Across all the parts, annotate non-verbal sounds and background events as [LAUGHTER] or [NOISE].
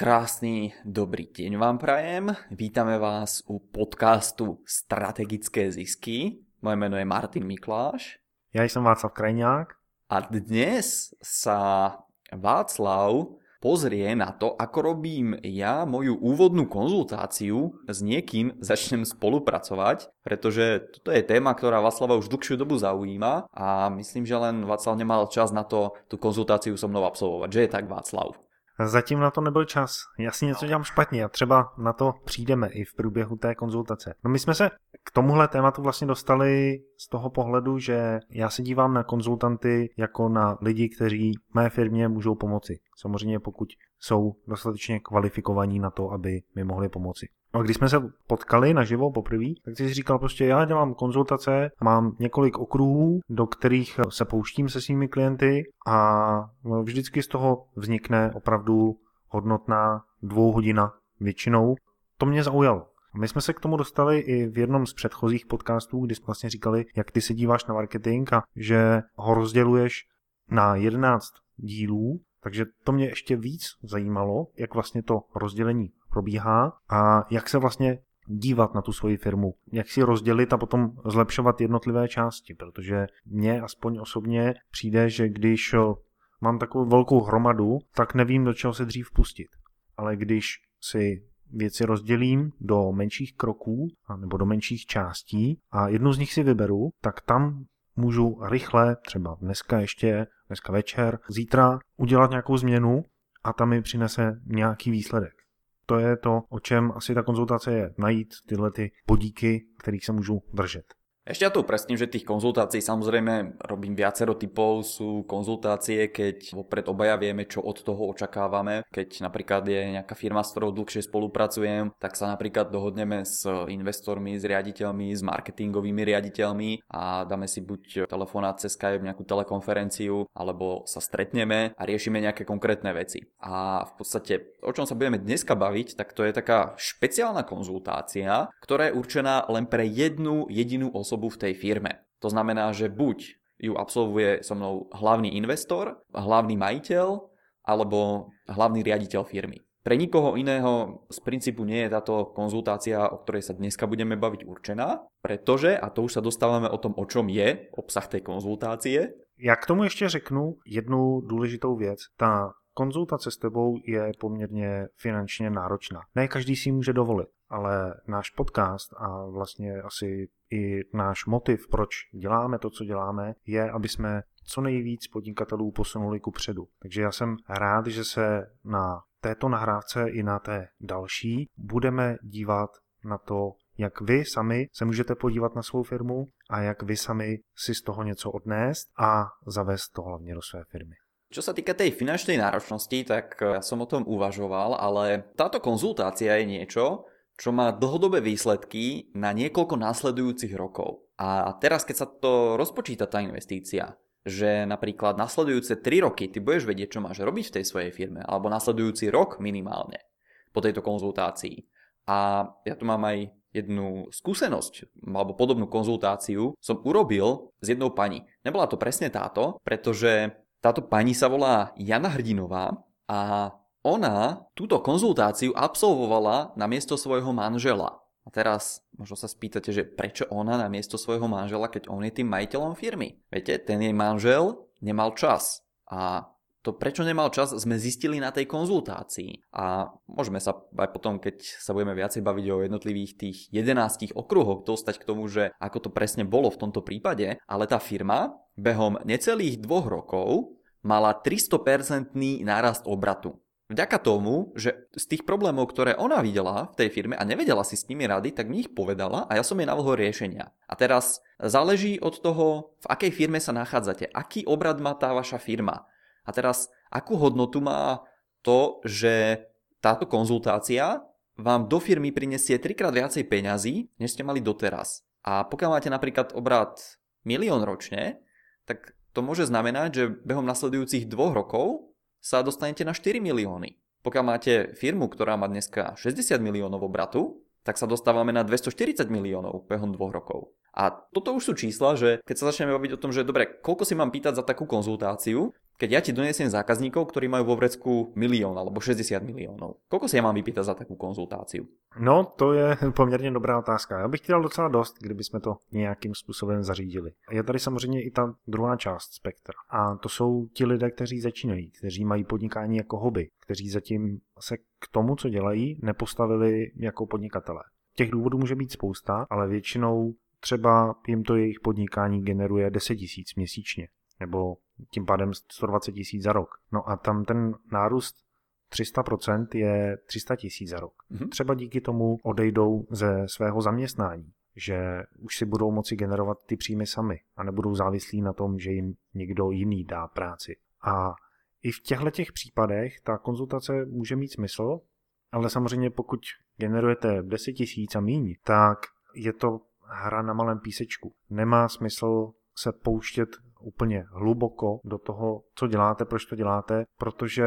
Krásny dobrý deň vám prajem. Vítame vás u podcastu Strategické zisky. Moje meno je Martin Mikláš. Ja som Václav Krajňák. A dnes sa Václav pozrie na to, ako robím ja moju úvodnú konzultáciu s niekým začnem spolupracovať, pretože toto je téma, ktorá Václava už dlhšiu dobu zaujíma a myslím, že len Václav nemal čas na to tú konzultáciu so mnou absolvovať. Že je tak Václav? Zatím na to nebyl čas. Já si něco dělám špatně a třeba na to přijdeme i v průběhu té konzultace. No my jsme se k tomuhle tématu vlastně dostali z toho pohledu, že já se dívám na konzultanty jako na lidi, kteří mé firmě můžou pomoci. Samozřejmě pokud jsou dostatečně kvalifikovaní na to, aby mi mohli pomoci. No a když jsme se potkali naživo poprvé, tak jsi říkal prostě, já dělám konzultace, mám několik okruhů, do kterých se pouštím se svými klienty a vždycky z toho vznikne opravdu hodnotná dvouhodina většinou. To mě zaujalo. My jsme se k tomu dostali i v jednom z předchozích podcastů, kdy jsme vlastně říkali, jak ty se díváš na marketing a že ho rozděluješ na 11 dílů, takže to mě ještě víc zajímalo, jak vlastně to rozdělení probíhá a jak se vlastně dívat na tu svoji firmu, jak si rozdělit a potom zlepšovat jednotlivé části, protože mně aspoň osobně přijde, že když mám takovou velkou hromadu, tak nevím, do čeho se dřív pustit. Ale když si věci rozdělím do menších kroků nebo do menších částí a jednu z nich si vyberu, tak tam můžu rychle, třeba dneska ještě, dneska večer, zítra udělat nějakou změnu a tam mi přinese nějaký výsledek. To je to, o čem asi ta konzultace je, najít tyhle ty bodíky, kterých se můžu držet. Ešte ja tu upresním, že tých konzultácií samozrejme robím viacero typov. Sú konzultácie, keď vopred obaja vieme, čo od toho očakávame. Keď napríklad je nejaká firma, s ktorou dlhšie spolupracujem, tak sa napríklad dohodneme s investormi, s riaditeľmi, s marketingovými riaditeľmi a dáme si buď telefonát cez Skype, nejakú telekonferenciu, alebo sa stretneme a riešime nejaké konkrétne veci. A v podstate, o čom sa budeme dneska baviť, tak to je taká špeciálna konzultácia, ktorá je určená len pre jednu jedinú osobu osobu v tej firme. To znamená, že buď ju absolvuje so mnou hlavný investor, hlavný majiteľ alebo hlavný riaditeľ firmy. Pre nikoho iného z princípu nie je táto konzultácia, o ktorej sa dneska budeme baviť určená, pretože, a to už sa dostávame o tom, o čom je obsah tej konzultácie. Já k tomu ještě řeknu jednu důležitou věc. Ta konzultace s tebou je poměrně finančně náročná. Ne každý si může dovolit, ale náš podcast a vlastně asi i náš motiv, proč děláme to, co děláme, je, aby jsme co nejvíc podnikatelů posunuli ku předu. Takže já jsem rád, že se na této nahrávce i na té další budeme dívat na to, jak vy sami se můžete podívat na svou firmu a jak vy sami si z toho něco odnést a zavést to hlavně do své firmy. Čo sa týka tej finančnej náročnosti, tak ja som o tom uvažoval, ale táto konzultácia je niečo, čo má dlhodobé výsledky na niekoľko následujúcich rokov. A teraz, keď sa to rozpočíta tá investícia, že napríklad nasledujúce 3 roky ty budeš vedieť, čo máš robiť v tej svojej firme, alebo nasledujúci rok minimálne po tejto konzultácii. A ja tu mám aj jednu skúsenosť alebo podobnú konzultáciu som urobil s jednou pani. Nebola to presne táto, pretože táto pani sa volá Jana Hrdinová a ona túto konzultáciu absolvovala na miesto svojho manžela. A teraz možno sa spýtate, že prečo ona na miesto svojho manžela, keď on je tým majiteľom firmy. Viete, ten jej manžel nemal čas. A to prečo nemal čas sme zistili na tej konzultácii. A môžeme sa aj potom, keď sa budeme viacej baviť o jednotlivých tých 11 okruhoch, dostať k tomu, že ako to presne bolo v tomto prípade, ale tá firma behom necelých dvoch rokov mala 300% nárast obratu vďaka tomu, že z tých problémov, ktoré ona videla v tej firme a nevedela si s nimi rady, tak mi ich povedala a ja som jej navrhol riešenia. A teraz záleží od toho, v akej firme sa nachádzate, aký obrad má tá vaša firma. A teraz akú hodnotu má to, že táto konzultácia vám do firmy prinesie trikrát viacej peňazí, než ste mali doteraz. A pokiaľ máte napríklad obrad milión ročne, tak to môže znamenať, že behom nasledujúcich dvoch rokov sa dostanete na 4 milióny. Pokiaľ máte firmu, ktorá má dneska 60 miliónov obratu, tak sa dostávame na 240 miliónov behom dvoch rokov. A toto už sú čísla, že keď sa začneme baviť o tom, že dobre, koľko si mám pýtať za takú konzultáciu, keď ja ti donesiem zákazníkov, ktorí majú vo vrecku milión alebo 60 miliónov, koľko si ja mám vypýtať za takú konzultáciu? No, to je poměrně dobrá otázka. Já bych chtěl docela dost, kdyby jsme to nějakým způsobem zařídili. Je tady samozřejmě i ta druhá část spektra. A to jsou ti lidé, kteří začínají, kteří mají podnikání jako hobby, kteří zatím se k tomu, co dělají, nepostavili jako podnikatelé. Těch důvodů může být spousta, ale většinou třeba jim to jejich podnikání generuje 10 tisíc měsíčně, nebo tím pádem 120 tisíc za rok. No a tam ten nárůst 300% je 300 tisíc za rok. Mm-hmm. Třeba díky tomu odejdou ze svého zaměstnání, že už si budou moci generovat ty příjmy sami a nebudou závislí na tom, že jim někdo jiný dá práci. A i v těchto těch případech ta konzultace může mít smysl, ale samozřejmě pokud generujete 10 tisíc a míň, tak je to hra na malém písečku. Nemá smysl se pouštět úplně hluboko do toho, co děláte, proč to děláte, protože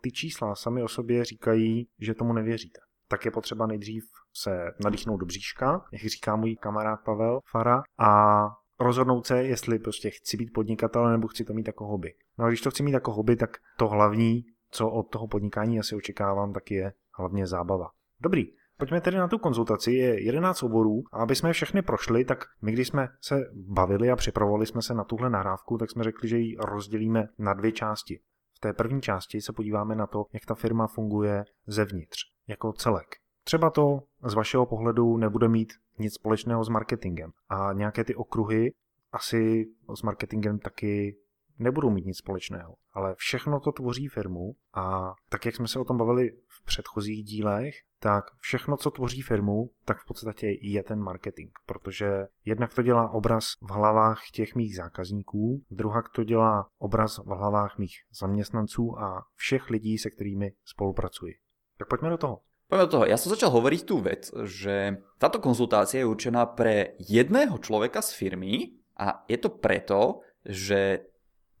ty čísla sami o sobě říkají, že tomu nevěříte. Tak je potřeba nejdřív se nadýchnout do bříška, jak říká můj kamarád Pavel Fara, a rozhodnout se, jestli prostě chci být podnikatel nebo chci to mít jako hobby. No a když to chci mít jako hobby, tak to hlavní, co od toho podnikání asi očekávám, tak je hlavně zábava. Dobrý, Pojďme tedy na tu konzultaci, je 11 oborů a aby jsme všechny prošli, tak my když jsme se bavili a připravovali jsme se na tuhle nahrávku, tak jsme řekli, že ji rozdělíme na dvě části. V té první části se podíváme na to, jak ta firma funguje zevnitř, jako celek. Třeba to z vašeho pohledu nebude mít nic společného s marketingem a nějaké ty okruhy asi s marketingem taky nebudou mít nic společného. Ale všechno to tvoří firmu a tak, jak jsme se o tom bavili v předchozích dílech, tak všechno, co tvoří firmu, tak v podstatě je ten marketing, protože jednak to dělá obraz v hlavách těch mých zákazníků, druhá to dělá obraz v hlavách mých zaměstnanců a všech lidí, se kterými spolupracuji. Tak pojďme do toho. Poďme do toho. Ja som začal hovoriť tú vec, že táto konzultácia je určená pre jedného človeka z firmy a je to preto, že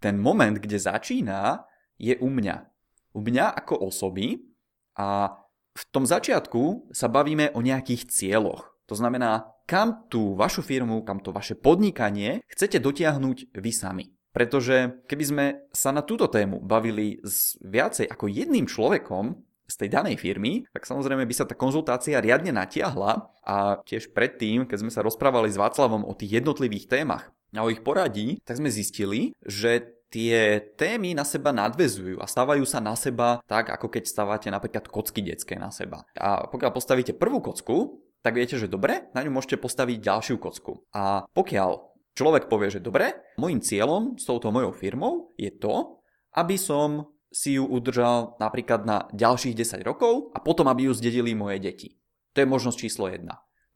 ten moment, kde začína, je u mňa. U mňa ako osoby a v tom začiatku sa bavíme o nejakých cieľoch. To znamená, kam tú vašu firmu, kam to vaše podnikanie chcete dotiahnuť vy sami. Pretože keby sme sa na túto tému bavili s viacej ako jedným človekom z tej danej firmy, tak samozrejme by sa tá konzultácia riadne natiahla a tiež predtým, keď sme sa rozprávali s Václavom o tých jednotlivých témach a o ich poradí, tak sme zistili, že tie témy na seba nadvezujú a stávajú sa na seba tak, ako keď stávate napríklad kocky detské na seba. A pokiaľ postavíte prvú kocku, tak viete, že dobre, na ňu môžete postaviť ďalšiu kocku. A pokiaľ človek povie, že dobre, môjim cieľom s touto mojou firmou je to, aby som si ju udržal napríklad na ďalších 10 rokov a potom, aby ju zdedili moje deti. To je možnosť číslo 1.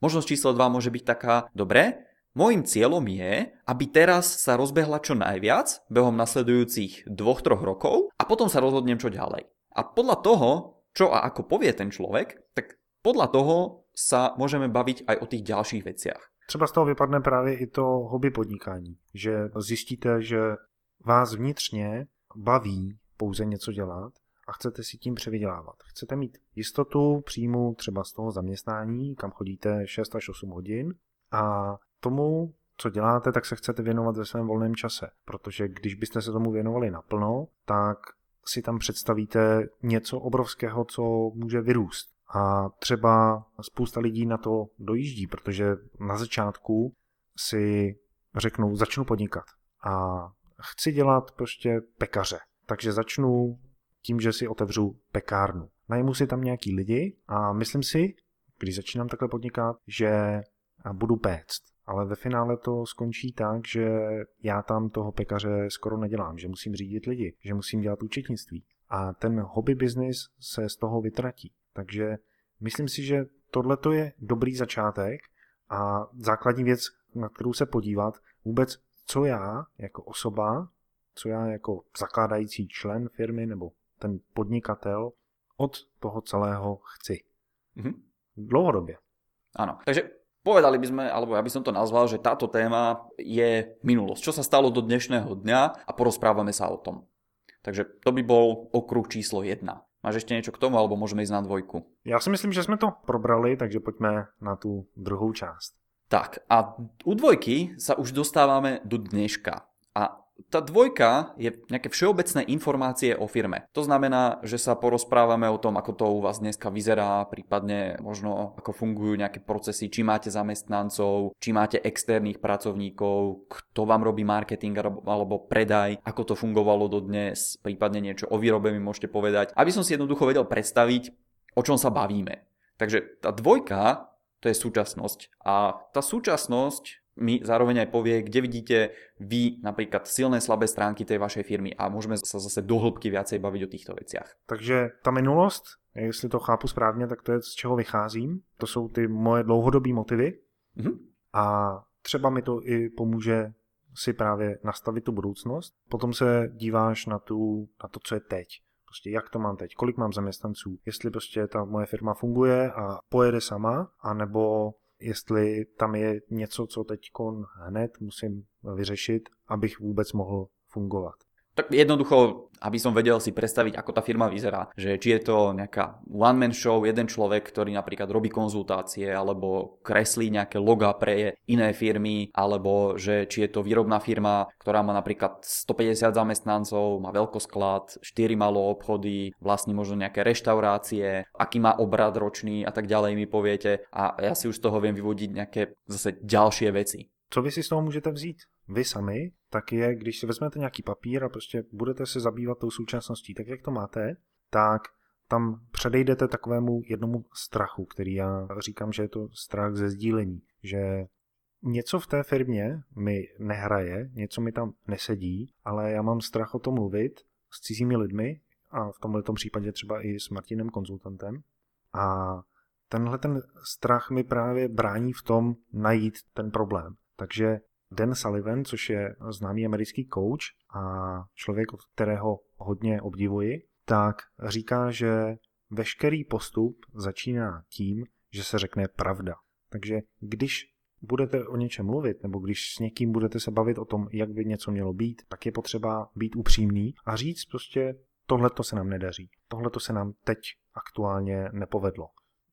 Možnosť číslo 2 môže byť taká, dobre, Mojím cieľom je, aby teraz sa rozbehla čo najviac behom nasledujúcich 2-3 rokov a potom sa rozhodnem čo ďalej. A podľa toho, čo a ako povie ten človek, tak podľa toho sa môžeme baviť aj o tých ďalších veciach. Třeba z toho vypadne právě i to hobby podnikání, že zjistíte, že vás vnitřně baví pouze něco dělat a chcete si tím převydělávat. Chcete mít jistotu příjmu třeba z toho zaměstnání, kam chodíte 6 až 8 hodin a tomu, co děláte, tak se chcete věnovat ve svém volném čase. Protože když byste se tomu věnovali naplno, tak si tam představíte něco obrovského, co může vyrůst. A třeba spousta lidí na to dojíždí, protože na začátku si řeknou, začnu podnikat a chci dělat prostě pekaře. Takže začnu tím, že si otevřu pekárnu. Najmu si tam nějaký lidi a myslím si, když začínám takhle podnikat, že budu péct ale ve finále to skončí tak, že já tam toho pekaře skoro nedělám, že musím řídit lidi, že musím dělat účetnictví. A ten hobby business se z toho vytratí. Takže myslím si, že tohle je dobrý začátek a základní věc, na kterou se podívat, vůbec co já jako osoba, co já jako zakládající člen firmy nebo ten podnikatel od toho celého chci. Mm-hmm. Dlouhodobě. Ano, takže Povedali by sme, alebo ja by som to nazval, že táto téma je minulosť. Čo sa stalo do dnešného dňa a porozprávame sa o tom. Takže to by bol okruh číslo 1. Máš ešte niečo k tomu, alebo môžeme ísť na dvojku? Já si myslím, že jsme to probrali, takže pojďme na tu druhou část. Tak a u dvojky sa už dostávame do dneška. A tá dvojka je nejaké všeobecné informácie o firme. To znamená, že sa porozprávame o tom, ako to u vás dneska vyzerá, prípadne možno ako fungujú nejaké procesy, či máte zamestnancov, či máte externých pracovníkov, kto vám robí marketing alebo predaj, ako to fungovalo do dnes, prípadne niečo o výrobe mi môžete povedať, aby som si jednoducho vedel predstaviť, o čom sa bavíme. Takže tá dvojka to je súčasnosť. A tá súčasnosť mi zároveň aj povie, kde vidíte vy napríklad silné, slabé stránky tej vašej firmy a môžeme sa zase do hĺbky viacej baviť o týchto veciach. Takže ta minulost, jestli to chápu správně, tak to je z čeho vycházím. To jsou ty moje dlouhodobé motivy mm-hmm. a třeba mi to i pomůže si právě nastavit tu budoucnost. Potom se díváš na, tu, na to, co je teď. Prostě jak to mám teď, kolik mám zaměstnanců, jestli prostě ta moje firma funguje a pojede sama, anebo jestli tam je něco, co teď hned musím vyřešit, abych vůbec mohl fungovat. Tak jednoducho, aby som vedel si predstaviť, ako tá firma vyzerá. Že či je to nejaká one-man show, jeden človek, ktorý napríklad robí konzultácie, alebo kreslí nejaké loga pre iné firmy, alebo že či je to výrobná firma, ktorá má napríklad 150 zamestnancov, má veľkosklad, 4 malo obchody, vlastní možno nejaké reštaurácie, aký má obrad ročný a tak ďalej mi poviete. A ja si už z toho viem vyvodiť nejaké zase ďalšie veci. Co vy si z toho můžete vzít? Vy sami, tak je, když si vezmete nějaký papír a prostě budete se zabývat tou současností, tak jak to máte, tak tam předejdete takovému jednomu strachu, který já říkám, že je to strach ze sdílení, že něco v té firmě mi nehraje, něco mi tam nesedí, ale já mám strach o tom mluvit s cizími lidmi a v tomhle případě třeba i s Martinem konzultantem a tenhle ten strach mi právě brání v tom najít ten problém. Takže Dan Sullivan, což je známý americký coach a člověk, od kterého hodně obdivuji, tak říká, že veškerý postup začíná tím, že se řekne pravda. Takže když budete o něčem mluvit, nebo když s někým budete se bavit o tom, jak by něco mělo být, tak je potřeba být upřímný a říct prostě, tohle to se nám nedaří, tohle to se nám teď aktuálně nepovedlo,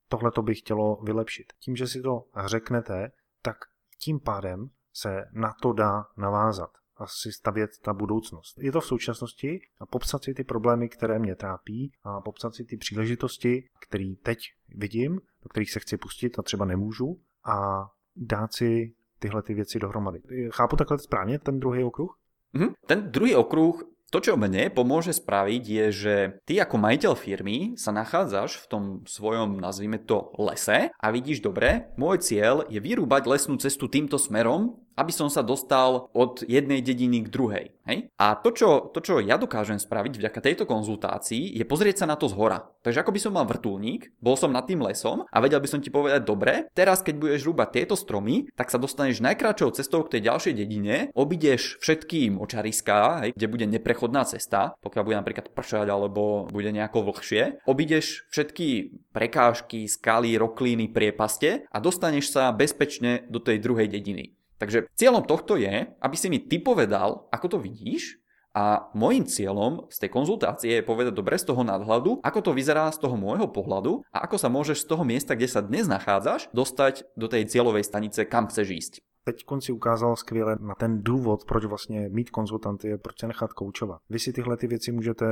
tohle to by chtělo vylepšit. Tím, že si to řeknete, tak tím pádem se na to dá navázat a si stavět ta budoucnost. Je to v současnosti a popsat si ty problémy, které mě trápí a popsat si ty příležitosti, které teď vidím, do kterých se chci pustit a třeba nemůžu a dát si tyhle ty věci dohromady. Chápu takhle správně ten druhý okruh? Mm-hmm. Ten druhý okruh to, čo mne pomôže spraviť, je, že ty ako majiteľ firmy sa nachádzaš v tom svojom, nazvime to, lese a vidíš dobre, môj cieľ je vyrúbať lesnú cestu týmto smerom, aby som sa dostal od jednej dediny k druhej. Hej? A to čo, to, čo ja dokážem spraviť vďaka tejto konzultácii, je pozrieť sa na to z hora. Takže ako by som mal vrtulník, bol som nad tým lesom a vedel by som ti povedať, dobre, teraz keď budeš rúbať tieto stromy, tak sa dostaneš najkračou cestou k tej ďalšej dedine, obídeš všetkým očariská, hej, kde bude neprechodná cesta, pokiaľ bude napríklad pršať alebo bude nejako vlhšie, obídeš všetky prekážky, skaly, roklíny, priepaste a dostaneš sa bezpečne do tej druhej dediny. Takže cieľom tohto je, aby si mi ty povedal, ako to vidíš a môjim cieľom z tej konzultácie je povedať dobre z toho nadhľadu, ako to vyzerá z toho môjho pohľadu a ako sa môžeš z toho miesta, kde sa dnes nachádzaš, dostať do tej cieľovej stanice, kam chceš ísť. Teď si ukázal skvěle na ten důvod, proč vlastně mít konzultanty, je proč se nechat koučovat. Vy si tyhle ty věci můžete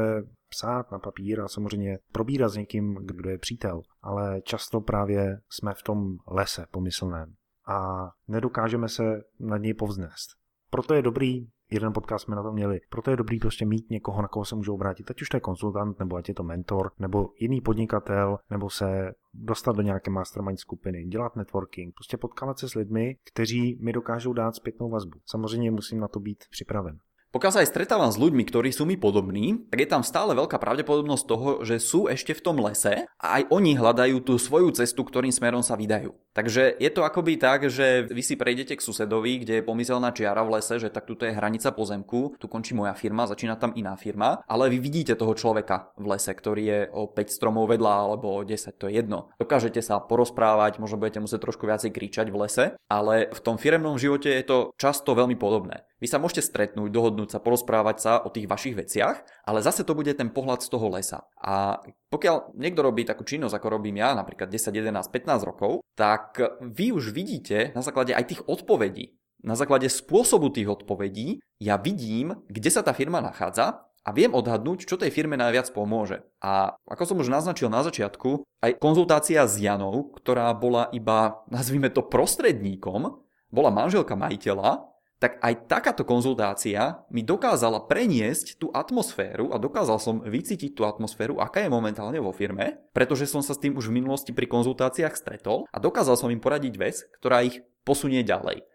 psát na papír a samozřejmě probírat s někým, kdo je přítel, ale často právě jsme v tom lese pomyslném a nedokážeme se nad něj povznést. Proto je dobrý, jeden podcast jsme na to měli, proto je dobrý prostě mít někoho, na koho se můžou obrátit, ať už to je konzultant, nebo ať je to mentor, nebo jiný podnikatel, nebo se dostat do nějaké mastermind skupiny, dělat networking, prostě potkávat se s lidmi, kteří mi dokážou dát zpětnou vazbu. Samozřejmě musím na to být připraven. Pokiaľ sa aj stretávam s ľuďmi, ktorí sú mi podobní, tak je tam stále veľká pravdepodobnosť toho, že sú ešte v tom lese a aj oni hľadajú tú svoju cestu, ktorým smerom sa vydajú. Takže je to akoby tak, že vy si prejdete k susedovi, kde je pomyselná čiara v lese, že tak tuto je hranica pozemku, tu končí moja firma, začína tam iná firma, ale vy vidíte toho človeka v lese, ktorý je o 5 stromov vedľa alebo o 10, to je jedno. Dokážete sa porozprávať, možno budete musieť trošku viacej kričať v lese, ale v tom firemnom živote je to často veľmi podobné. Vy sa môžete stretnúť, dohodnúť sa, porozprávať sa o tých vašich veciach, ale zase to bude ten pohľad z toho lesa. A pokiaľ niekto robí takú činnosť, ako robím ja, napríklad 10, 11, 15 rokov, tak tak vy už vidíte na základe aj tých odpovedí, na základe spôsobu tých odpovedí, ja vidím, kde sa tá firma nachádza a viem odhadnúť, čo tej firme najviac pomôže. A ako som už naznačil na začiatku, aj konzultácia s Janou, ktorá bola iba, nazvime to prostredníkom, bola manželka majiteľa, tak aj takáto konzultácia mi dokázala preniesť tú atmosféru a dokázal som vycítiť tú atmosféru, aká je momentálne vo firme, pretože som sa s tým už v minulosti pri konzultáciách stretol a dokázal som im poradiť vec, ktorá ich posunie ďalej.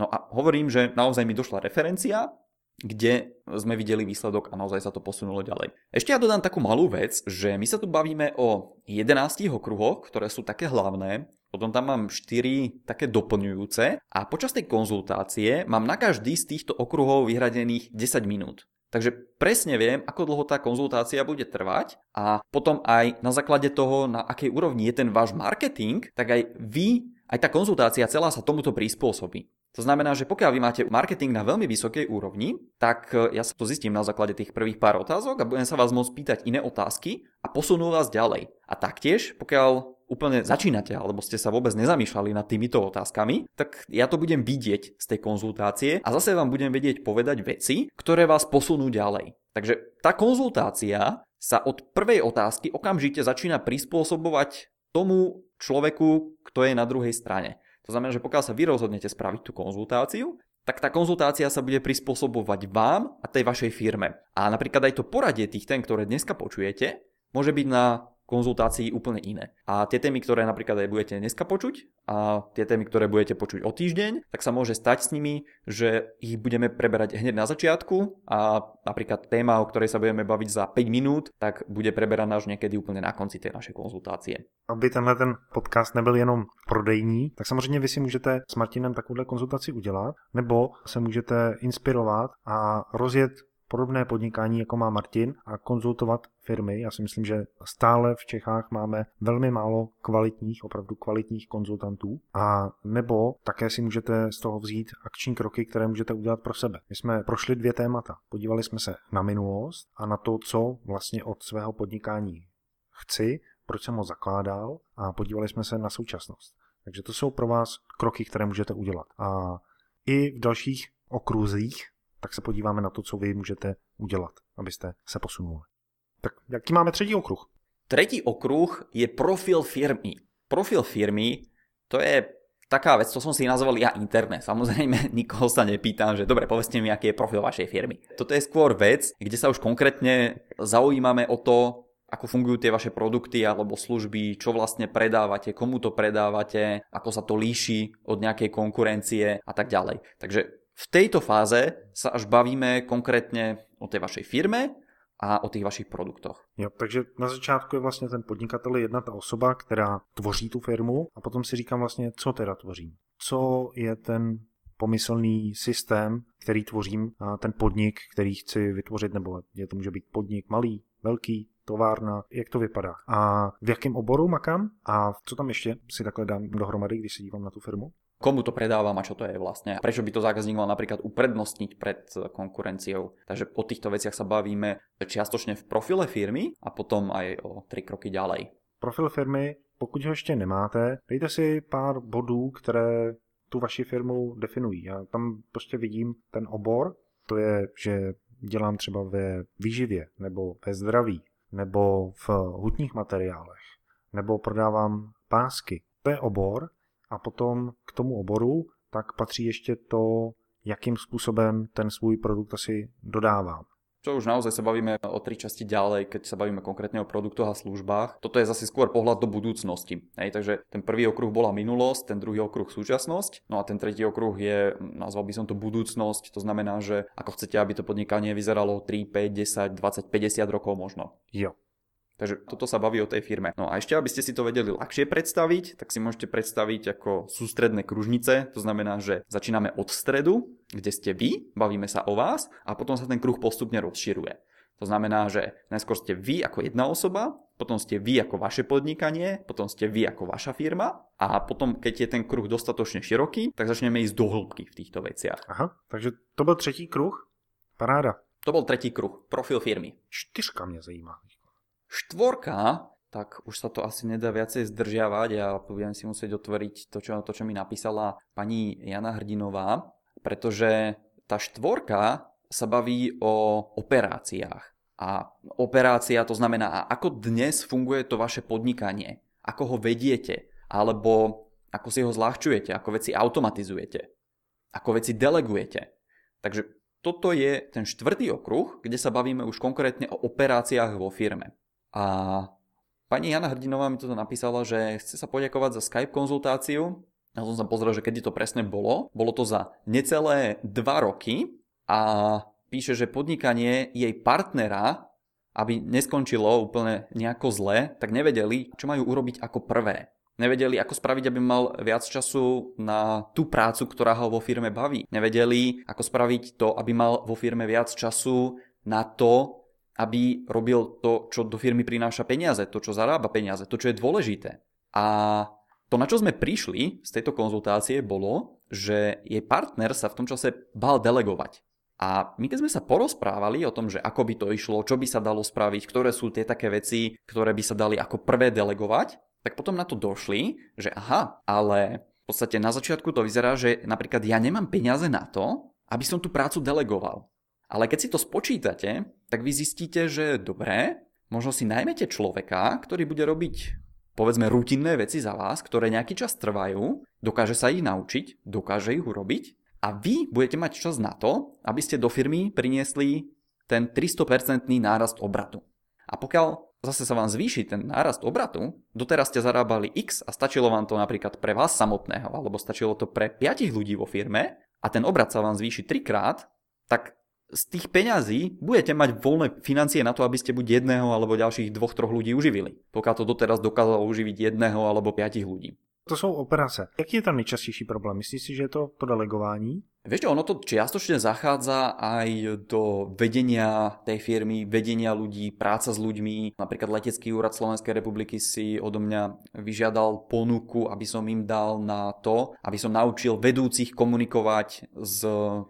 No a hovorím, že naozaj mi došla referencia, kde sme videli výsledok a naozaj sa to posunulo ďalej. Ešte ja dodám takú malú vec, že my sa tu bavíme o 11 okruhoch, ktoré sú také hlavné, potom tam mám 4 také doplňujúce a počas tej konzultácie mám na každý z týchto okruhov vyhradených 10 minút. Takže presne viem, ako dlho tá konzultácia bude trvať a potom aj na základe toho, na akej úrovni je ten váš marketing, tak aj vy, aj tá konzultácia celá sa tomuto prispôsobí. To znamená, že pokiaľ vy máte marketing na veľmi vysokej úrovni, tak e, ja sa to zistím na základe tých prvých pár otázok a budem sa vás môcť pýtať iné otázky a posunú vás ďalej. A taktiež, pokiaľ úplne začínate alebo ste sa vôbec nezamýšľali nad týmito otázkami, tak ja to budem vidieť z tej konzultácie a zase vám budem vedieť povedať veci, ktoré vás posunú ďalej. Takže tá konzultácia sa od prvej otázky okamžite začína prispôsobovať tomu človeku, kto je na druhej strane. To znamená, že pokiaľ sa vy rozhodnete spraviť tú konzultáciu, tak tá konzultácia sa bude prispôsobovať vám a tej vašej firme. A napríklad aj to poradie tých tém, ktoré dneska počujete, môže byť na konzultácií úplne iné. A tie témy, ktoré napríklad aj budete dneska počuť a tie témy, ktoré budete počuť o týždeň, tak sa môže stať s nimi, že ich budeme preberať hneď na začiatku a napríklad téma, o ktorej sa budeme baviť za 5 minút, tak bude preberaná až niekedy úplne na konci tej našej konzultácie. Aby tenhle ten podcast nebyl jenom prodejní, tak samozřejmě vy si můžete s Martinem takovouhle konzultaci udělat, nebo se můžete inspirovat a rozjet podobné podnikání, jako má Martin a konzultovat firmy. Já si myslím, že stále v Čechách máme velmi málo kvalitních, opravdu kvalitních konzultantů a nebo také si můžete z toho vzít akční kroky, které můžete udělat pro sebe. My jsme prošli dvě témata. Podívali jsme se na minulost a na to, co vlastně od svého podnikání chci, proč jsem ho zakládal a podívali jsme se na současnost. Takže to jsou pro vás kroky, které můžete udělat. A i v dalších okruzích tak se podíváme na to, co vy můžete udělat, abyste se posunuli. Tak jaký máme třetí okruh? Tretí okruh je profil firmy. Profil firmy to je taká vec, to som si nazval ja interné. Samozrejme, [LAUGHS] nikoho sa nepýtam, že dobre, povedzte mi, aký je profil vašej firmy. Toto je skôr vec, kde sa už konkrétne zaujímame o to, ako fungujú tie vaše produkty alebo služby, čo vlastne predávate, komu to predávate, ako sa to líši od nejakej konkurencie a tak ďalej. Takže v tejto fáze sa až bavíme konkrétně o té vašej firme a o těch vašich produktoch. Jo, takže na začátku je vlastně ten podnikatel jedna ta osoba, která tvoří tu firmu a potom si říkám vlastně, co teda tvořím. Co je ten pomyslný systém, který tvořím, ten podnik, který chci vytvořit, nebo je to může být podnik malý, velký, továrna, jak to vypadá a v jakém oboru makám a co tam ještě si takhle dám dohromady, když se dívám na tu firmu komu to predávam a čo to je vlastne. Prečo by to zákazník mal napríklad uprednostniť pred konkurenciou. Takže o týchto veciach sa bavíme čiastočne v profile firmy a potom aj o tri kroky ďalej. Profil firmy, pokud ho ještě nemáte, dejte si pár bodů, které tu vaši firmu definují. Já tam prostě vidím ten obor, to je, že dělám třeba ve výživě, nebo ve zdraví, nebo v hutních materiálech, nebo prodávám pásky. To je obor, a potom k tomu oboru tak patří ještě to, jakým způsobem ten svůj produkt asi dodávám. Čo už naozaj sa bavíme o tri časti ďalej, keď sa bavíme konkrétne o produktoch a službách. Toto je zase skôr pohľad do budúcnosti. Hej, takže ten prvý okruh bola minulosť, ten druhý okruh súčasnosť, no a ten tretí okruh je, nazval by som to budúcnosť, to znamená, že ako chcete, aby to podnikanie vyzeralo 3, 5, 10, 20, 50 rokov možno. Jo, Takže toto sa baví o tej firme. No a ešte, aby ste si to vedeli ľahšie predstaviť, tak si môžete predstaviť ako sústredné kružnice. To znamená, že začíname od stredu, kde ste vy, bavíme sa o vás a potom sa ten kruh postupne rozširuje. To znamená, že najskôr ste vy ako jedna osoba, potom ste vy ako vaše podnikanie, potom ste vy ako vaša firma a potom, keď je ten kruh dostatočne široký, tak začneme ísť do hĺbky v týchto veciach. Aha, takže to byl třetí kruh? Paráda. To bol tretí kruh, profil firmy. Čtyřka mě zajímá. Štvorka tak už sa to asi nedá viacej zdržiavať a budem si musieť otvoriť to, čo, to, čo mi napísala pani Jana Hrdinová, pretože tá štvorka sa baví o operáciách. A operácia to znamená, ako dnes funguje to vaše podnikanie, ako ho vediete, alebo ako si ho zľahčujete, ako veci automatizujete, ako veci delegujete. Takže toto je ten štvrtý okruh, kde sa bavíme už konkrétne o operáciách vo firme. A pani Jana Hrdinová mi toto napísala, že chce sa poďakovať za Skype konzultáciu. Ja som sa pozrel, že kedy to presne bolo. Bolo to za necelé 2 roky a píše, že podnikanie jej partnera, aby neskončilo úplne nejako zle, tak nevedeli, čo majú urobiť ako prvé. Nevedeli, ako spraviť, aby mal viac času na tú prácu, ktorá ho vo firme baví. Nevedeli, ako spraviť to, aby mal vo firme viac času na to, aby robil to, čo do firmy prináša peniaze, to, čo zarába peniaze, to, čo je dôležité. A to, na čo sme prišli z tejto konzultácie, bolo, že jej partner sa v tom čase bal delegovať. A my keď sme sa porozprávali o tom, že ako by to išlo, čo by sa dalo spraviť, ktoré sú tie také veci, ktoré by sa dali ako prvé delegovať, tak potom na to došli, že aha, ale v podstate na začiatku to vyzerá, že napríklad ja nemám peniaze na to, aby som tú prácu delegoval. Ale keď si to spočítate, tak vy zistíte, že dobré, možno si najmete človeka, ktorý bude robiť povedzme rutinné veci za vás, ktoré nejaký čas trvajú, dokáže sa ich naučiť, dokáže ich urobiť a vy budete mať čas na to, aby ste do firmy priniesli ten 300% nárast obratu. A pokiaľ zase sa vám zvýši ten nárast obratu, doteraz ste zarábali X a stačilo vám to napríklad pre vás samotného, alebo stačilo to pre 5 ľudí vo firme a ten obrat sa vám zvýši 3 krát, tak z tých peňazí budete mať voľné financie na to, aby ste buď jedného alebo ďalších dvoch, troch ľudí uživili. Pokiaľ to doteraz dokázalo uživiť jedného alebo piatich ľudí. To jsou operace. Jaký je tam nejčastější problém? Myslíš si, že je to to delegování? Vieš ono to čiastočne zachádza aj do vedenia tej firmy, vedenia ľudí, práca s ľuďmi. Napríklad Letecký úrad Slovenskej republiky si odo mňa vyžiadal ponuku, aby som im dal na to, aby som naučil vedúcich komunikovať s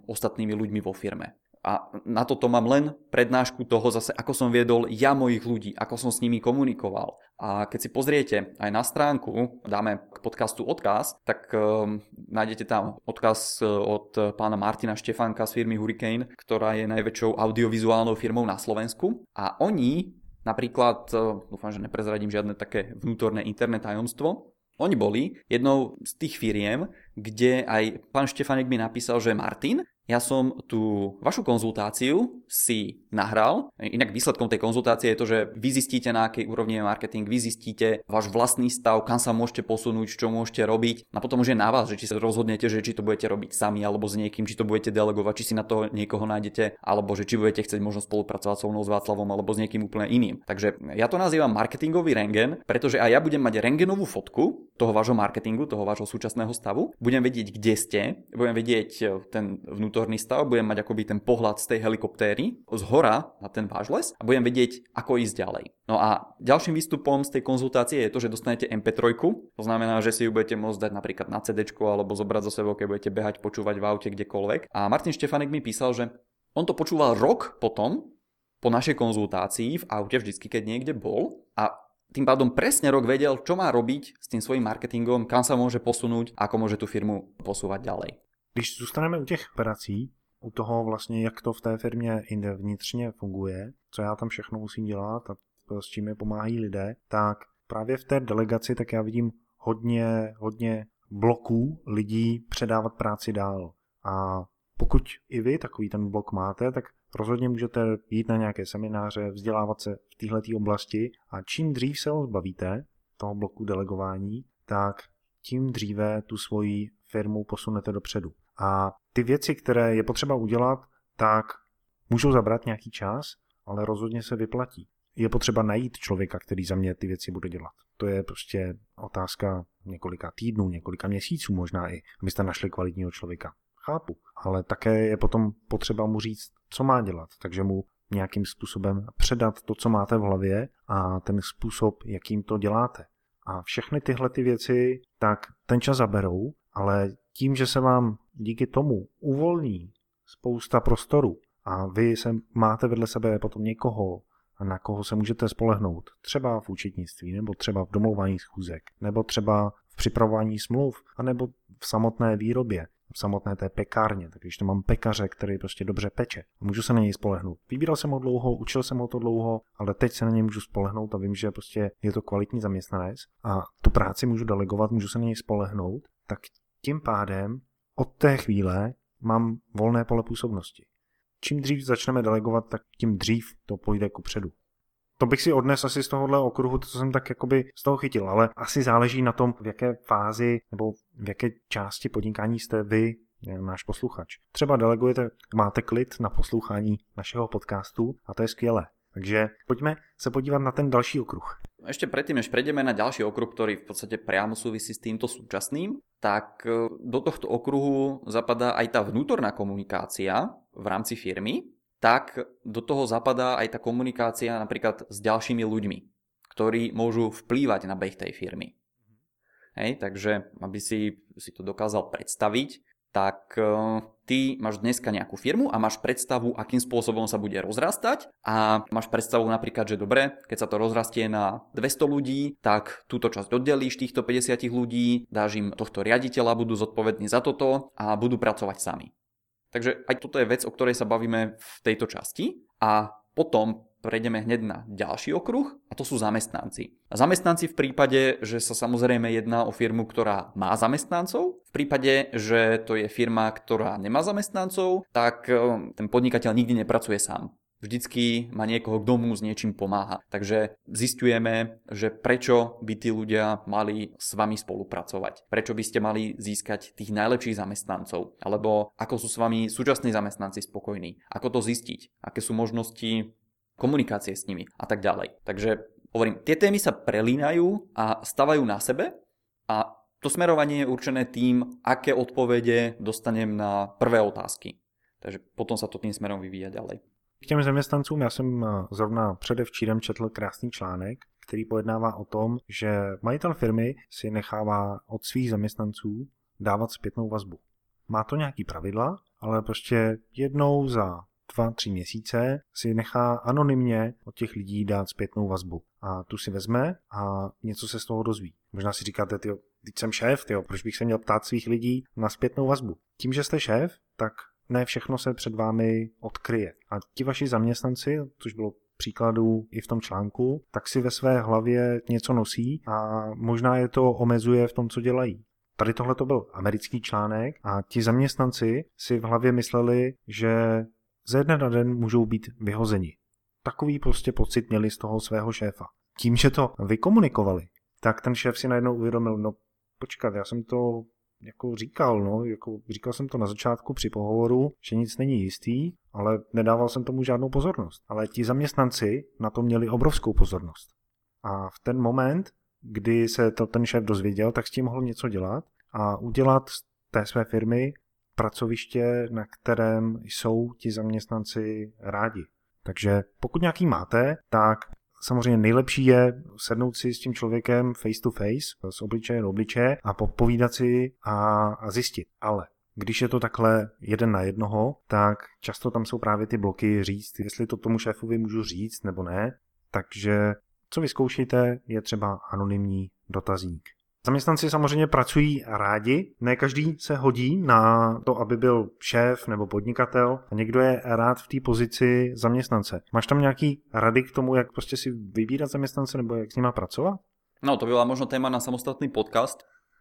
ostatnými ľuďmi vo firme a na toto mám len prednášku toho zase, ako som viedol ja mojich ľudí, ako som s nimi komunikoval. A keď si pozriete aj na stránku, dáme k podcastu odkaz, tak um, nájdete tam odkaz e, od pána Martina Štefánka z firmy Hurricane, ktorá je najväčšou audiovizuálnou firmou na Slovensku. A oni napríklad, e, dúfam, že neprezradím žiadne také vnútorné internet tajomstvo, oni boli jednou z tých firiem, kde aj pán Štefanek mi napísal, že Martin, ja som tú vašu konzultáciu si nahral. Inak výsledkom tej konzultácie je to, že vy zistíte, na akej úrovni je marketing, vy zistíte váš vlastný stav, kam sa môžete posunúť, čo môžete robiť. A potom už je na vás, že či sa rozhodnete, že či to budete robiť sami alebo s niekým, či to budete delegovať, či si na to niekoho nájdete, alebo že či budete chcieť možno spolupracovať so mnou s Václavom alebo s niekým úplne iným. Takže ja to nazývam marketingový rengen, pretože aj ja budem mať rengenovú fotku toho vášho marketingu, toho vášho súčasného stavu. Budem vedieť, kde ste, budem vedieť ten vnútor vnútorný stav, budem mať akoby ten pohľad z tej helikoptéry z hora na ten váš les a budem vedieť, ako ísť ďalej. No a ďalším výstupom z tej konzultácie je to, že dostanete MP3, to znamená, že si ju budete môcť dať napríklad na CD alebo zobrať zo sebou, keď budete behať, počúvať v aute kdekoľvek. A Martin Štefanek mi písal, že on to počúval rok potom, po našej konzultácii v aute vždycky, keď niekde bol a tým pádom presne rok vedel, čo má robiť s tým svojím marketingom, kam sa môže posunúť, ako môže tú firmu posúvať ďalej. Když zůstaneme u těch operací, u toho vlastně, jak to v té firmě vnitřně funguje, co já tam všechno musím dělat a s čím mi pomáhají lidé, tak právě v té delegaci tak já vidím hodně, hodně bloků lidí předávat práci dál. A pokud i vy takový ten blok máte, tak rozhodně můžete jít na nějaké semináře, vzdělávat se v této oblasti a čím dřív se ho zbavíte, toho bloku delegování, tak tím dříve tu svoji firmu posunete dopředu. A ty věci, které je potřeba udělat, tak můžou zabrat nějaký čas, ale rozhodně se vyplatí. Je potřeba najít člověka, který za mě ty věci bude dělat. To je prostě otázka několika týdnů, několika měsíců možná i, abyste našli kvalitního člověka. Chápu, ale také je potom potřeba mu říct, co má dělat, takže mu nějakým způsobem předat to, co máte v hlavě a ten způsob, jakým to děláte. A všechny tyhle ty věci, tak ten čas zaberou, ale tím, že se vám díky tomu uvolní spousta prostoru a vy se máte vedle sebe potom někoho, na koho se můžete spolehnout. Třeba v účetnictví, nebo třeba v domlouvání schůzek, nebo třeba v připravování smluv, anebo v samotné výrobě, v samotné té pekárně. Tak když to mám pekaře, který prostě dobře peče, můžu se na něj spolehnout. Vybíral jsem ho dlouho, učil jsem ho to dlouho, ale teď se na něj můžu spolehnout a vím, že prostě je to kvalitní zaměstnanec a tu práci můžu delegovat, můžu se na něj spolehnout, tak tím pádem od té chvíle mám volné pole působnosti. Čím dřív začneme delegovat, tak tím dřív to půjde ku předu. To bych si odnes asi z tohohle okruhu, to jsem tak jakoby z toho chytil, ale asi záleží na tom, v jaké fázi nebo v jaké části podnikání jste vy, náš posluchač. Třeba delegujete, máte klid na poslouchání našeho podcastu a to je skvělé. Takže pojďme se podívat na ten další okruh. Ešte predtým, než prejdeme na ďalší okruh, ktorý v podstate priamo súvisí s týmto súčasným, tak e, do tohto okruhu zapadá aj tá vnútorná komunikácia v rámci firmy, tak do toho zapadá aj tá komunikácia napríklad s ďalšími ľuďmi, ktorí môžu vplývať na beh tej firmy. Hej, takže aby si, si to dokázal predstaviť, tak e, ty máš dneska nejakú firmu a máš predstavu, akým spôsobom sa bude rozrastať a máš predstavu napríklad, že dobre, keď sa to rozrastie na 200 ľudí, tak túto časť oddelíš týchto 50 ľudí, dáš im tohto riaditeľa, budú zodpovední za toto a budú pracovať sami. Takže aj toto je vec, o ktorej sa bavíme v tejto časti a potom prejdeme hneď na ďalší okruh a to sú zamestnanci. A zamestnanci v prípade, že sa samozrejme jedná o firmu, ktorá má zamestnancov, v prípade, že to je firma, ktorá nemá zamestnancov, tak eh, ten podnikateľ nikdy nepracuje sám vždycky má niekoho, kto mu s niečím pomáha. Takže zistujeme, že prečo by tí ľudia mali s vami spolupracovať. Prečo by ste mali získať tých najlepších zamestnancov. Alebo ako sú s vami súčasní zamestnanci spokojní. Ako to zistiť. Aké sú možnosti komunikácie s nimi a tak ďalej. Takže hovorím, tie témy sa prelínajú a stavajú na sebe a to smerovanie je určené tým, aké odpovede dostanem na prvé otázky. Takže potom sa to tým smerom vyvíja ďalej. K těm zaměstnancům já jsem eh, zrovna předevčírem četl krásný článek, který pojednává o tom, že majitel firmy si nechává od svých zaměstnanců dávat zpětnou vazbu. Má to nějaký pravidla, ale prostě jednou za dva, tři měsíce si nechá anonymně od těch lidí dát zpětnou vazbu. A tu si vezme a něco se z toho dozví. Možná si říkáte, tyjo, teď jsem šéf, tyjo, proč bych se měl ptát svých lidí na zpětnou vazbu? Tím, že jste šéf, tak ne všechno se před vámi odkryje. A ti vaši zaměstnanci, což bylo příkladů i v tom článku, tak si ve své hlavě něco nosí a možná je to omezuje v tom, co dělají. Tady tohle to byl americký článek a ti zaměstnanci si v hlavě mysleli, že ze dne na den můžou být vyhozeni. Takový prostě pocit měli z toho svého šéfa. Tím, že to vykomunikovali, tak ten šéf si najednou uvědomil, no počkat, já jsem to jako říkal, no, jako říkal jsem to na začátku při pohovoru, že nic není jistý, ale nedával jsem tomu žádnou pozornost. Ale ti zaměstnanci na to měli obrovskou pozornost. A v ten moment, kdy se to ten šéf dozvěděl, tak s tím mohl něco dělat a udělat z té své firmy pracoviště, na kterém jsou ti zaměstnanci rádi. Takže pokud nějaký máte, tak samozřejmě nejlepší je sednout si s tím člověkem face to face, z obličeje do obličeje a popovídat si a, a zjistit. Ale když je to takhle jeden na jednoho, tak často tam jsou právě ty bloky říct, jestli to tomu šéfovi můžu říct nebo ne. Takže co vyzkoušejte, je třeba anonymní dotazník. Zaměstnanci samozřejmě pracují rádi, ne každý se hodí na to, aby byl šéf nebo podnikatel a někdo je rád v té pozici zaměstnance. Máš tam nějaký rady k tomu, jak prostě si vybírat zaměstnance nebo jak s nima pracovat? No, to byla možno téma na samostatný podcast,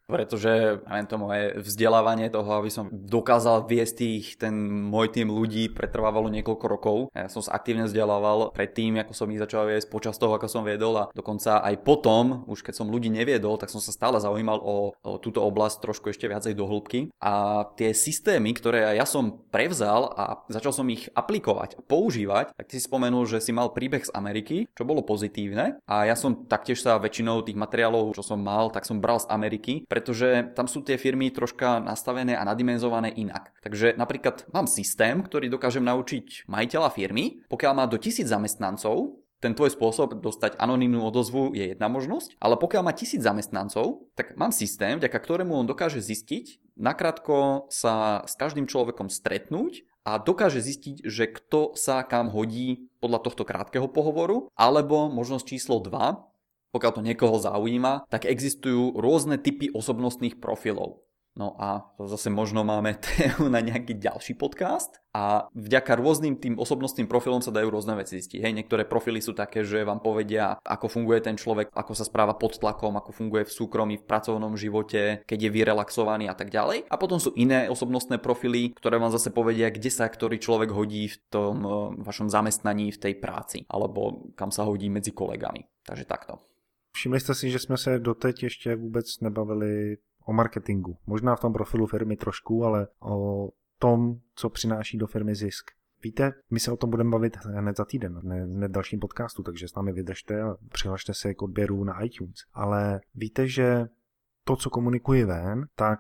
pretože neviem, to moje vzdelávanie toho, aby som dokázal viesť tých, ten môj tým ľudí pretrvávalo niekoľko rokov. Ja som sa aktívne vzdelával predtým, ako som ich začal viesť, počas toho, ako som viedol a dokonca aj potom, už keď som ľudí neviedol, tak som sa stále zaujímal o, o túto oblasť trošku ešte viacej do hĺbky. A tie systémy, ktoré ja som prevzal a začal som ich aplikovať a používať, tak si spomenul, že si mal príbeh z Ameriky, čo bolo pozitívne. A ja som taktiež sa väčšinou tých materiálov, čo som mal, tak som bral z Ameriky, pretože tam sú tie firmy troška nastavené a nadimenzované inak. Takže napríklad mám systém, ktorý dokážem naučiť majiteľa firmy, pokiaľ má do tisíc zamestnancov, ten tvoj spôsob dostať anonymnú odozvu je jedna možnosť, ale pokiaľ má tisíc zamestnancov, tak mám systém, vďaka ktorému on dokáže zistiť, nakrátko sa s každým človekom stretnúť a dokáže zistiť, že kto sa kam hodí podľa tohto krátkeho pohovoru, alebo možnosť číslo 2, pokiaľ to niekoho zaujíma, tak existujú rôzne typy osobnostných profilov. No a zase možno máme [LAUGHS] tému na nejaký ďalší podcast a vďaka rôznym tým osobnostným profilom sa dajú rôzne veci zistiť. Hej, niektoré profily sú také, že vám povedia, ako funguje ten človek, ako sa správa pod tlakom, ako funguje v súkromí, v pracovnom živote, keď je vyrelaxovaný a tak ďalej. A potom sú iné osobnostné profily, ktoré vám zase povedia, kde sa ktorý človek hodí v tom eh, vašom zamestnaní, v tej práci, alebo kam sa hodí medzi kolegami. Takže takto. Všimli jste si, že jsme se doteď ještě vůbec nebavili o marketingu. Možná v tom profilu firmy trošku, ale o tom, co přináší do firmy zisk. Víte, my se o tom budeme bavit hned za týden, ne, ne dalším podcastu, takže s námi vydržte a přihlašte se k odběru na iTunes. Ale víte, že to, co komunikuji ven, tak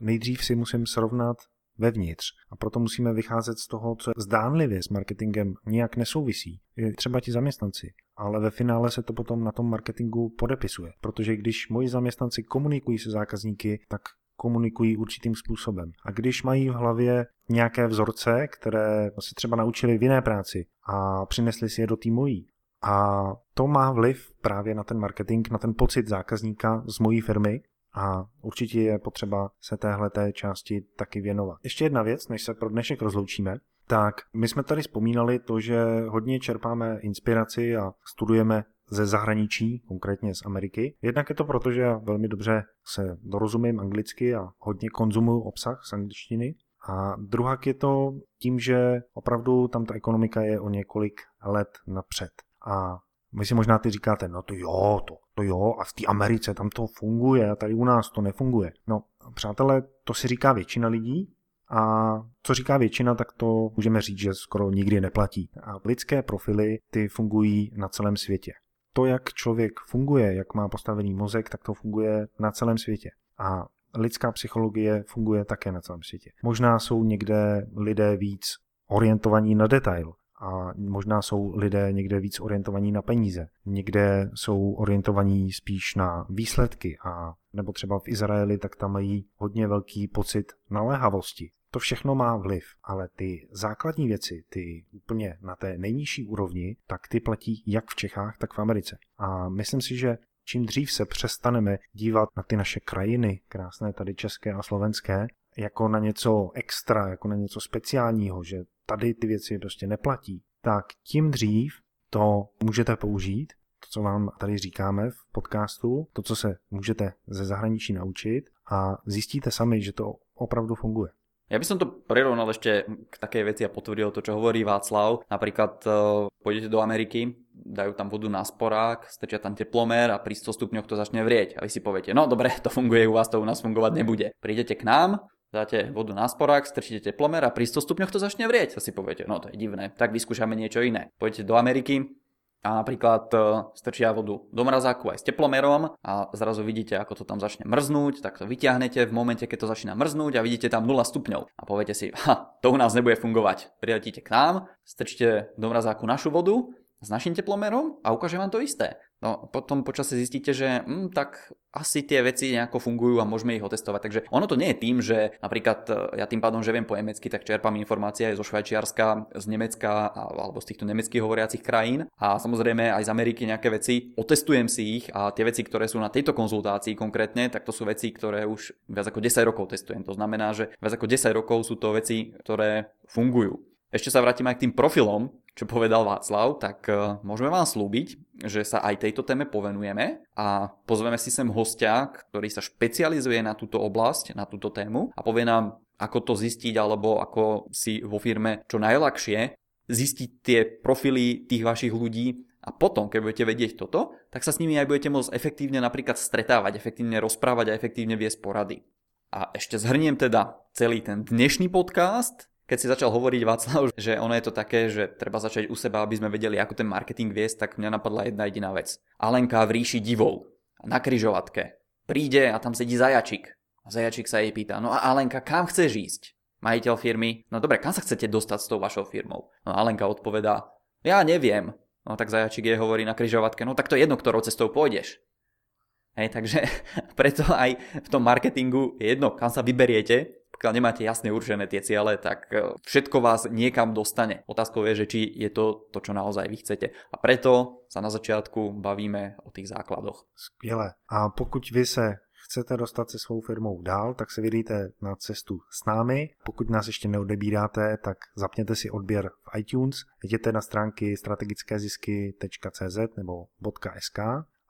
nejdřív si musím srovnat vevnitř. A proto musíme vycházet z toho, co zdánlivě s marketingem nijak nesouvisí. Třeba ti zaměstnanci. Ale ve finále se to potom na tom marketingu podepisuje. Protože když moji zaměstnanci komunikují se zákazníky, tak komunikují určitým způsobem. A když mají v hlavě nějaké vzorce, které se třeba naučili v jiné práci a přinesli si je do té mojí, a to má vliv právě na ten marketing, na ten pocit zákazníka z mojí firmy a určitě je potřeba se téhle té části taky věnovat. Ještě jedna věc, než se pro dnešek rozloučíme, tak my jsme tady vzpomínali to, že hodně čerpáme inspiraci a studujeme ze zahraničí, konkrétně z Ameriky. Jednak je to proto, že já velmi dobře se dorozumím anglicky a hodně konzumuju obsah z angličtiny. A druhá je to tím, že opravdu tam ta ekonomika je o několik let napřed. A vy si možná ty říkáte, no to jo, to, to jo, a v té Americe tam to funguje a tady u nás to nefunguje. No, přátelé, to si říká většina lidí a co říká většina, tak to můžeme říct, že skoro nikdy neplatí. A lidské profily, ty fungují na celém světě. To, jak člověk funguje, jak má postavený mozek, tak to funguje na celém světě. A lidská psychologie funguje také na celém světě. Možná jsou někde lidé víc orientovaní na detail, a možná jsou lidé někde víc orientovaní na peníze, někde jsou orientovaní spíš na výsledky a nebo třeba v Izraeli, tak tam mají hodně velký pocit naléhavosti. To všechno má vliv, ale ty základní věci, ty úplně na té nejnižší úrovni, tak ty platí jak v Čechách, tak v Americe. A myslím si, že čím dřív se přestaneme dívat na ty naše krajiny, krásné tady české a slovenské, jako na něco extra, jako na něco speciálního, že tady ty věci prostě neplatí, tak tím dřív to můžete použít, to, co vám tady říkáme v podcastu, to, co se můžete ze zahraničí naučit a zjistíte sami, že to opravdu funguje. Ja by som to prirovnal ešte k takej veci a potvrdil to, čo hovorí Václav. Napríklad uh, pôjdete do Ameriky, dajú tam vodu na sporák, strčia tam teplomer a pri 100 stupňoch to začne vrieť. A vy si poviete, no dobre, to funguje u vás, to u nás fungovať nebude. Prídete k nám, dáte vodu na sporák, strčíte teplomer a pri 100 stupňoch to začne vrieť. Si poviete, no to je divné, tak vyskúšame niečo iné. Pôjdete do Ameriky, a napríklad e, strčia vodu do mrazáku aj s teplomerom a zrazu vidíte, ako to tam začne mrznúť, tak to vyťahnete v momente, keď to začína mrznúť a vidíte tam 0 stupňov. A poviete si, ha, to u nás nebude fungovať. Priletíte k nám, strčte do mrazáku našu vodu s našim teplomerom a ukáže vám to isté. No potom počasie zistíte, že hm, tak asi tie veci nejako fungujú a môžeme ich otestovať. Takže ono to nie je tým, že napríklad e, ja tým pádom, že viem po nemecky, tak čerpám informácie aj zo Švajčiarska, z Nemecka alebo z týchto nemeckých hovoriacich krajín a samozrejme aj z Ameriky nejaké veci, otestujem si ich a tie veci, ktoré sú na tejto konzultácii konkrétne, tak to sú veci, ktoré už viac ako 10 rokov testujem. To znamená, že viac ako 10 rokov sú to veci, ktoré fungujú. Ešte sa vrátim aj k tým profilom, čo povedal Václav, tak uh, môžeme vám slúbiť, že sa aj tejto téme povenujeme a pozveme si sem hostia, ktorý sa špecializuje na túto oblasť, na túto tému a povie nám, ako to zistiť alebo ako si vo firme čo najľahšie zistiť tie profily tých vašich ľudí a potom, keď budete vedieť toto, tak sa s nimi aj budete môcť efektívne napríklad stretávať, efektívne rozprávať a efektívne viesť porady. A ešte zhrniem teda celý ten dnešný podcast keď si začal hovoriť Václav, [LAUGHS] že ono je to také, že treba začať u seba, aby sme vedeli, ako ten marketing viesť, tak mňa napadla jedna jediná vec. Alenka v ríši divov na kryžovatke. Príde a tam sedí zajačik. A zajačik sa jej pýta, no a Alenka, kam chceš ísť? Majiteľ firmy, no dobre, kam sa chcete dostať s tou vašou firmou? No Alenka odpovedá, ja neviem. No tak zajačik jej hovorí na kryžovatke, no tak to je jedno, ktorou cestou pôjdeš. Hej, takže [LAUGHS] preto aj v tom marketingu je jedno, kam sa vyberiete, pokiaľ nemáte jasne určené tie ciele, tak e, všetko vás niekam dostane. Otázkou je, že či je to to, čo naozaj vy chcete. A preto sa na začiatku bavíme o tých základoch. Skvěle. A pokud vy se chcete dostat se svou firmou dál, tak se vydejte na cestu s námi. Pokud nás ještě neodebíráte, tak zapněte si odběr v iTunes, jděte na stránky strategickézisky.cz nebo .sk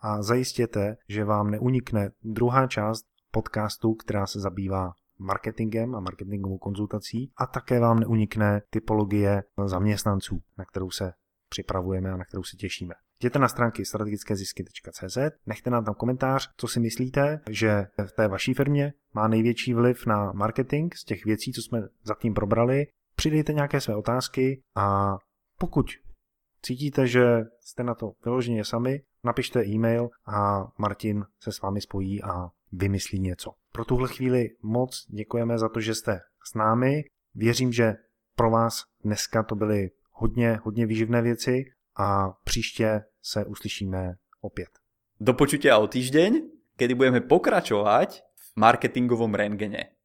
a zajistěte, že vám neunikne druhá část podcastu, která se zabývá marketingem a marketingovou konzultací a také vám neunikne typologie zaměstnanců, na kterou se připravujeme a na kterou se těšíme. Jděte na stránky strategickézisky.cz, nechte nám tam komentář, co si myslíte, že v té vaší firmě má největší vliv na marketing z těch věcí, co jsme zatím probrali. Přidejte nějaké své otázky a pokud cítíte, že jste na to vyloženě sami, napište e-mail a Martin se s vámi spojí a vymyslí něco. Pro tuhle chvíli moc děkujeme za to, že jste s námi. Věřím, že pro vás dneska to byly hodně, hodně výživné věci a příště se uslyšíme opět. Do počutia o týždeň, kedy budeme pokračovať v marketingovom rengene.